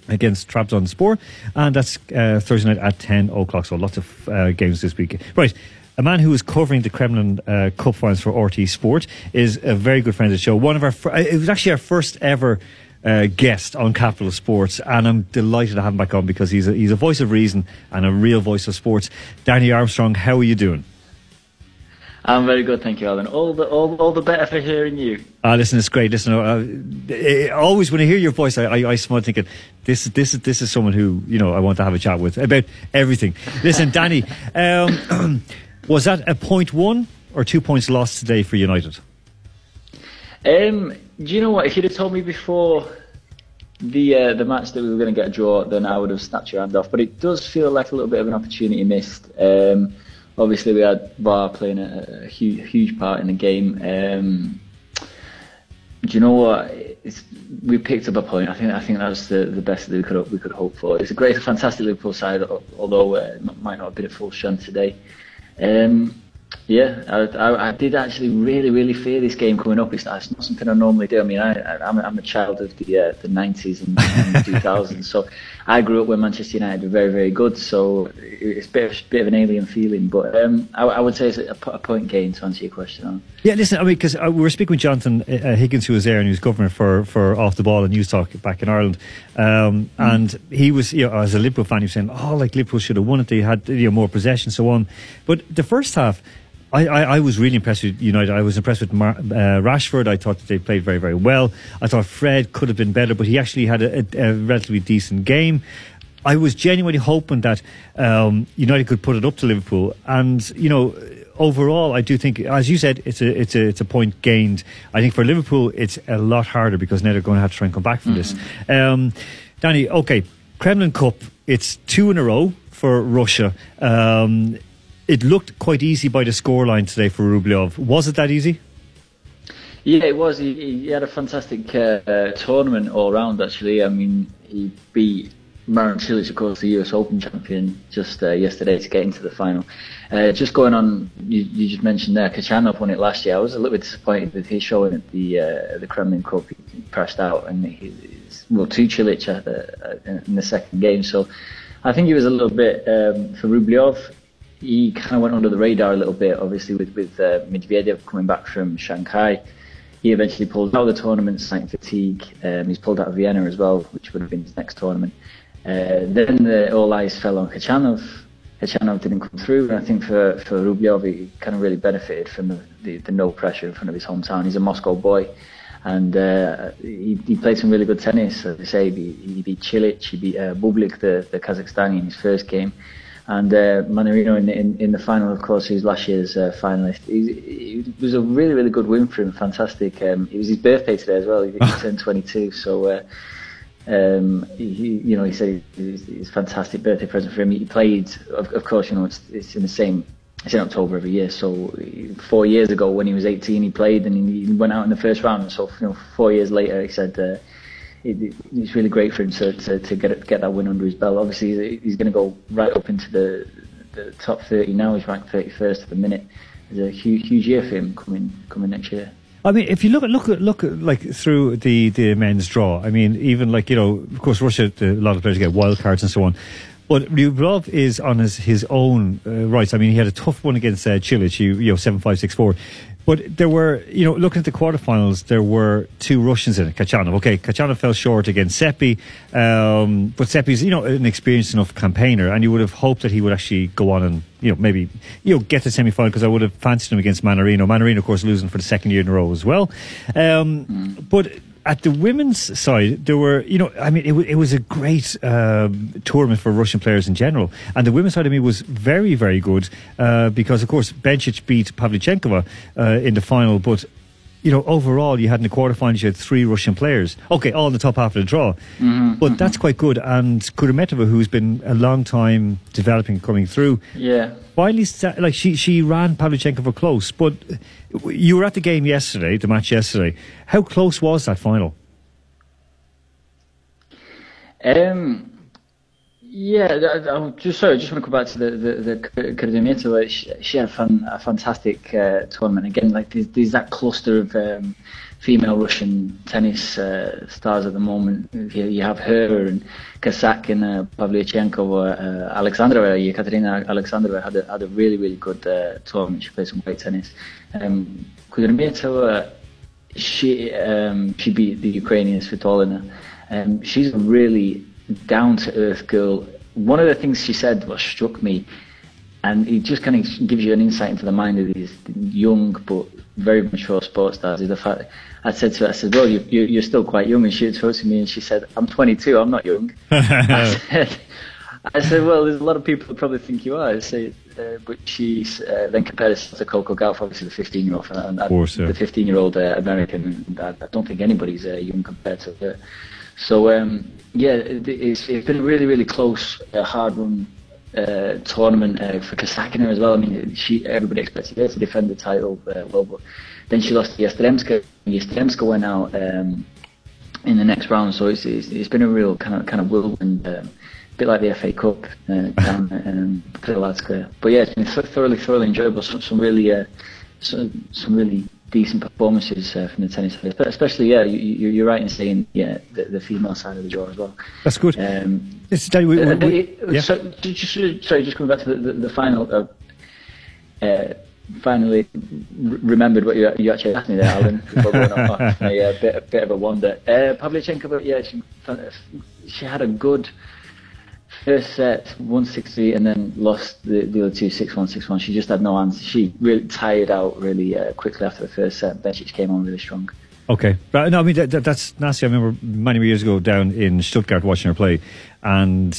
against Trabzon Trabzonspor, and that's uh, Thursday night at ten o'clock. So lots of uh, games this week. Right. A man who is covering the Kremlin uh, Cup finals for RT Sport is a very good friend of the show. One of our, fir- it was actually our first ever uh, guest on Capital Sports, and I'm delighted to have him back on because he's a, he's a voice of reason and a real voice of sports. Danny Armstrong, how are you doing? I'm very good, thank you, Alan. All the all, all the better for hearing you. Ah, listen, it's great. Listen, uh, eh, always when I hear your voice, I, I, I smile thinking, this, is this, is this is someone who you know I want to have a chat with about everything. Listen, Danny, um, was that a point one or two points lost today for United? Um, do you know what? If you'd have told me before the uh, the match that we were going to get a draw, then I would have snapped your hand off. But it does feel like a little bit of an opportunity missed. Um, obviously, we had VAR playing a, a huge, huge part in the game. Um, do you know what? It's, we picked up a point. I think I think that was the, the best that we could we could hope for. It's a great, fantastic Liverpool side, although uh, it might not have been at full strength today. Um, yeah, I, I, I did actually really, really fear this game coming up. It's not, it's not something I normally do. I mean, I, I, I'm, a, I'm a child of the uh, the 90s and, and 2000s, so I grew up when Manchester United were very, very good. So it's a bit of, bit of an alien feeling, but um, I, I would say it's a, a point gain to answer your question. Yeah, listen, I mean, because uh, we were speaking with Jonathan uh, Higgins, who was there, and he was governor for, for Off the Ball and Newstalk back in Ireland. Um, mm. And he was, you know, as a Liverpool fan, he was saying, oh, like Liverpool should have won it. They had you know, more possession, so on. But the first half, I, I, I, was really impressed with United. I was impressed with Mar- uh, Rashford. I thought that they played very, very well. I thought Fred could have been better, but he actually had a, a, a relatively decent game. I was genuinely hoping that um, United could put it up to Liverpool, and you know, overall, I do think, as you said, it's a it's a it's a point gained. I think for Liverpool, it's a lot harder because now they're going to have to try and come back from mm-hmm. this. Um, Danny, okay, Kremlin Cup. It's two in a row for Russia. Um, it looked quite easy by the scoreline today for Rublev. Was it that easy? Yeah, it was. He, he had a fantastic uh, uh, tournament all round. Actually, I mean, he beat Marin Cilic, of course, the US Open champion, just uh, yesterday to get into the final. Uh, just going on, you, you, just mentioned there, Khachanov won it last year. I was a little bit disappointed with his showing at the uh, the Kremlin Cup. He crashed out and he, well, to Cilic in the second game. So I think he was a little bit um, for Rublev he kind of went under the radar a little bit, obviously with with uh, Medvedev coming back from Shanghai. He eventually pulled out of the tournament, signing fatigue. Um, he's pulled out of Vienna as well, which would have been his next tournament. Uh, then the, all eyes fell on Khachanov. Khachanov didn't come through, and I think for for Rublev, he kind of really benefited from the, the, the no pressure in front of his hometown. He's a Moscow boy, and uh, he, he, played some really good tennis. As I say, he, he beat Cilic, he beat uh, Bublik, the, the Kazakhstani, in his first game. And uh, Mannarino in, in, in the final, of course, was last year's uh, finalist. He, it was a really, really good win for him. Fantastic. Um, it was his birthday today as well. He, he turned 22. So, uh, um, he, you know, he said it's a fantastic birthday present for him. He played, of, of course, you know, it's, it's in the same it's in October every year. So four years ago, when he was 18, he played and he went out in the first round. So you know, four years later, he said uh, it, it's really great for him to, to, to get get that win under his belt. Obviously, he's going to go right up into the the top 30 now. He's ranked 31st at the minute. It's a huge huge year for him coming coming next year. I mean, if you look at look at look at like through the the men's draw, I mean, even like you know, of course, Russia, a lot of players get wild cards and so on. But Rublev is on his, his own uh, rights. I mean, he had a tough one against uh, you, you know, seven five six four. But there were, you know, looking at the quarterfinals, there were two Russians in it. Khachanov, okay, Khachanov fell short against Seppi, um, but Seppi's, you know, an experienced enough campaigner, and you would have hoped that he would actually go on and, you know, maybe, you know, get to semi final because I would have fancied him against Mannarino. Mannarino, of course, losing for the second year in a row as well. Um, mm. But at the women's side, there were, you know, I mean, it, w- it was a great um, tournament for Russian players in general. And the women's side of me was very, very good uh, because, of course, Bencic beat Pavlyuchenkova uh, in the final. But, you know, overall, you had in the quarterfinals, you had three Russian players. Okay, all in the top half of the draw. Mm-hmm, but mm-hmm. that's quite good. And Kudermetova, who's been a long time developing, coming through. Yeah. Finally, like, she, she ran for close. But you were at the game yesterday, the match yesterday. How close was that final? Um, yeah, I, I just sorry, I just want to go back to the the, the She, she had fun, a fantastic uh, tournament again. Like there's, there's that cluster of um, female Russian tennis uh, stars at the moment. You, you have her and Kasak and uh, Pavlyuchenkova, uh, Alexandrova, Yekaterina Alexandrova had a, had a really really good uh, tournament. She played some great tennis. Um, Kudermetova, she um, she beat the Ukrainian Svitolina. Um, she's a really down to earth girl. One of the things she said what struck me, and it just kind of gives you an insight into the mind of these young but very mature sports stars. Is the fact I said to her, I said, "Well, you, you, are still quite young," and she to me, and she said, "I'm 22. I'm not young." I said, I said, well, there's a lot of people who probably think you are. I say, uh, but she uh, then compared us to Coco Gauff, obviously the 15 year old, and Of course, yeah. the 15 year old uh, American. And I, I don't think anybody's uh, young compared to her. So um, yeah, it, it's, it's been a really, really close, uh, hard run uh, tournament uh, for Kasatkina as well. I mean, she everybody expected her to defend the title uh, well, but then she lost to Yastremska. Yastremska went out um, in the next round, so it's, it's, it's been a real kind of kind of whirlwind. Um, a bit like the FA Cup uh, down at um. But yeah, it's been thoroughly, thoroughly enjoyable. Some, some really, uh, some, some really decent performances uh, from the tennis players. But especially, yeah, you, you're right in saying, yeah, the, the female side of the draw as well. That's good. Um, It's, we, we, uh, we- yeah. so, just, sorry, just coming back to the, the, the final. Uh, uh, finally, r- remembered what you, you actually asked me there, Alan. before going off a, uh, bit, a bit of a wonder. Uh, Pavlyuchenko, but yeah, she, she had a good first set, 160, and then lost the, the other two, 6 1, 6 1. She just had no answer. She really tired out really uh, quickly after the first set. Then she came on really strong. Okay, but no, I mean that, that, that's nasty. I remember many years ago down in Stuttgart watching her play, and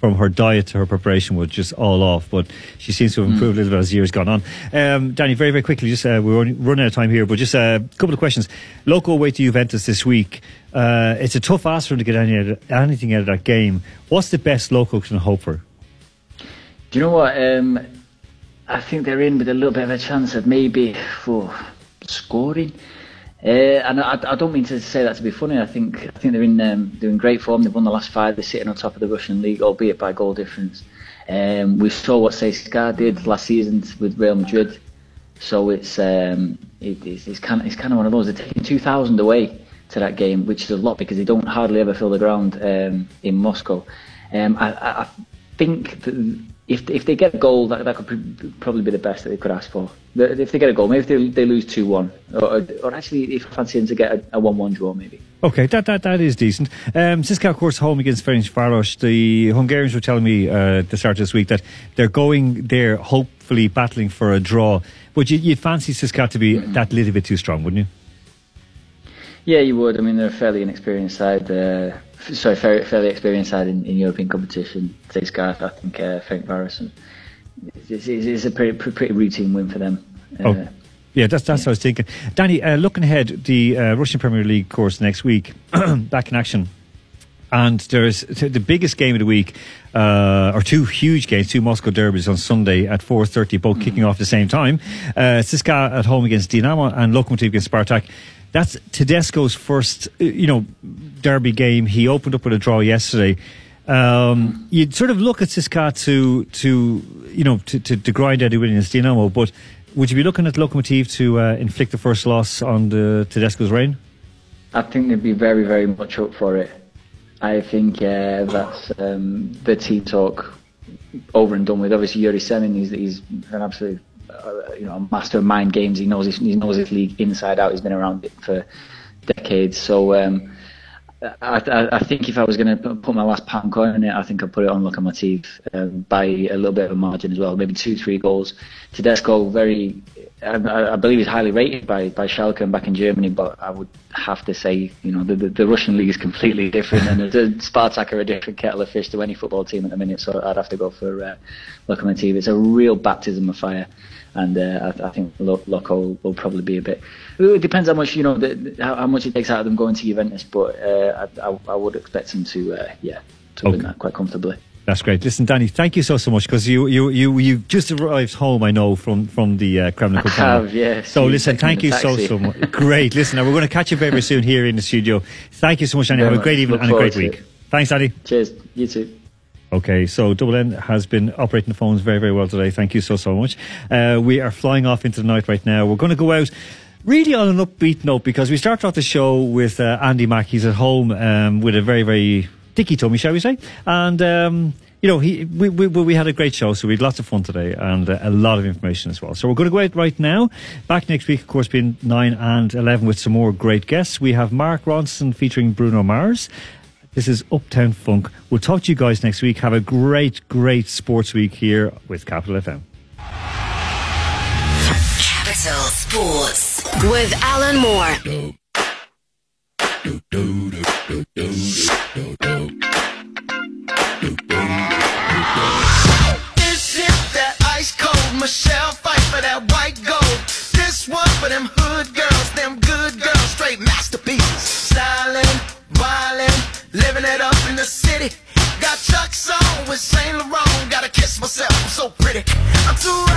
from her diet to her preparation was just all off. But she seems to have improved a little bit as years gone on. Um, Danny, very very quickly, just uh, we're running out of time here, but just a couple of questions. Loko away to Juventus this week. Uh, it's a tough ask for him to get any, anything out of that game. What's the best Loko can hope for? Do you know what? Um, I think they're in with a little bit of a chance of maybe for scoring. Uh, and I, I don't mean to say that to be funny. I think I think they're in um, great form. They've won the last five. They're sitting on top of the Russian league, albeit by goal difference. Um, we saw what CSKA did last season with Real Madrid. So it's um, it, it's, it's kind of it's kind of one of those. They're taking two thousand away to that game, which is a lot because they don't hardly ever fill the ground um, in Moscow. Um, I, I think that if if they get a goal, that, that could pr- probably be the best that they could ask for. If they get a goal, maybe if they, they lose two one, or, or actually if I fancy to get a, one one draw, maybe. Okay, that that, that is decent. Um, CSKA, of course, home against Ferencvaros. The Hungarians were telling me uh, at the start of this week that they're going there, hopefully battling for a draw. But you, you'd fancy CSKA to be that little bit too strong, wouldn't you? Yeah, you would. I mean, they're a fairly inexperienced side. Uh, sorry, fairly, fairly experienced side in, in European competition. Say Scarf, I think uh, Ferencváros. It's, it's, it's a pretty, pretty routine win for them. Uh, Oh. Yeah, that's that's what I was thinking. Danny, uh, looking ahead, the uh, Russian Premier League course next week, back in action. And there's the biggest game of the week, uh, or two huge games, two Moscow derbies on Sunday at 4.30, both kicking off at the same time. Uh, CSKA at home against Dinamo and Lokomotiv against Spartak. That's Tedesco's first, uh, you know, derby game. He opened up with a draw yesterday. Um, you'd sort of look at CSKA to, to you know, to, to, to grind win against Dinamo, but would you be looking at Lokomotiv to uh, inflict the first loss on the Tedesco's reign? I think they'd be very, very much up for it. I think uh, that's um, the team talk over and done with. Obviously, Yuri Semin, he's, he's an absolute uh, you know, master of mind games. He knows his, he knows his league inside out. He's been around it for decades. So um, I, I, think if I was going to put my last pound coin on it, I think I'd put it on Lokomotiv um, by a little bit of a margin as well, maybe two, three goals. Tedesco, very, I, I believe he's highly rated by, by Schalke and back in Germany, but I would have to say, you know, the, the, the Russian league is completely different, and the Spartak are a different kettle of fish to any football team at the minute, so I'd have to go for uh, Lokomotiv. It's a real baptism of fire. And uh, I, I think Lo- Loco will probably be a bit. It depends how much you know, the, how, how much it takes out of them going to Juventus. But uh, I, I, I would expect them to, uh, yeah, to win that quite comfortably. That's great. Listen, Danny, thank you so so much because you you you you just arrived home. I know from from the uh, Kremlin. I have, yes. So listen, thank you a so so much. Great. Listen, we're going to catch you very soon here in the studio. Thank you so much, Danny. Very Have a great evening Look and a great week. Thanks, Danny. Cheers. You too. Okay, so Double N has been operating the phones very, very well today. Thank you so, so much. Uh, we are flying off into the night right now. We're going to go out really on an upbeat note because we started off the show with uh, Andy Mack. He's at home um, with a very, very dicky tummy, shall we say? And, um, you know, he, we, we, we had a great show, so we had lots of fun today and uh, a lot of information as well. So we're going to go out right now. Back next week, of course, being 9 and 11 with some more great guests. We have Mark Ronson featuring Bruno Mars. This is Uptown Funk. We'll talk to you guys next week. Have a great, great sports week here with Capital FM. Capital Sports with Alan Moore. This is that ice cold Michelle fight for that white gold. This one for them hood girls, them good girls, straight masterpieces. Styling, wildin', living it up in the city. Got Chuck's on with Saint Laurent. Gotta kiss myself, I'm so pretty. I'm too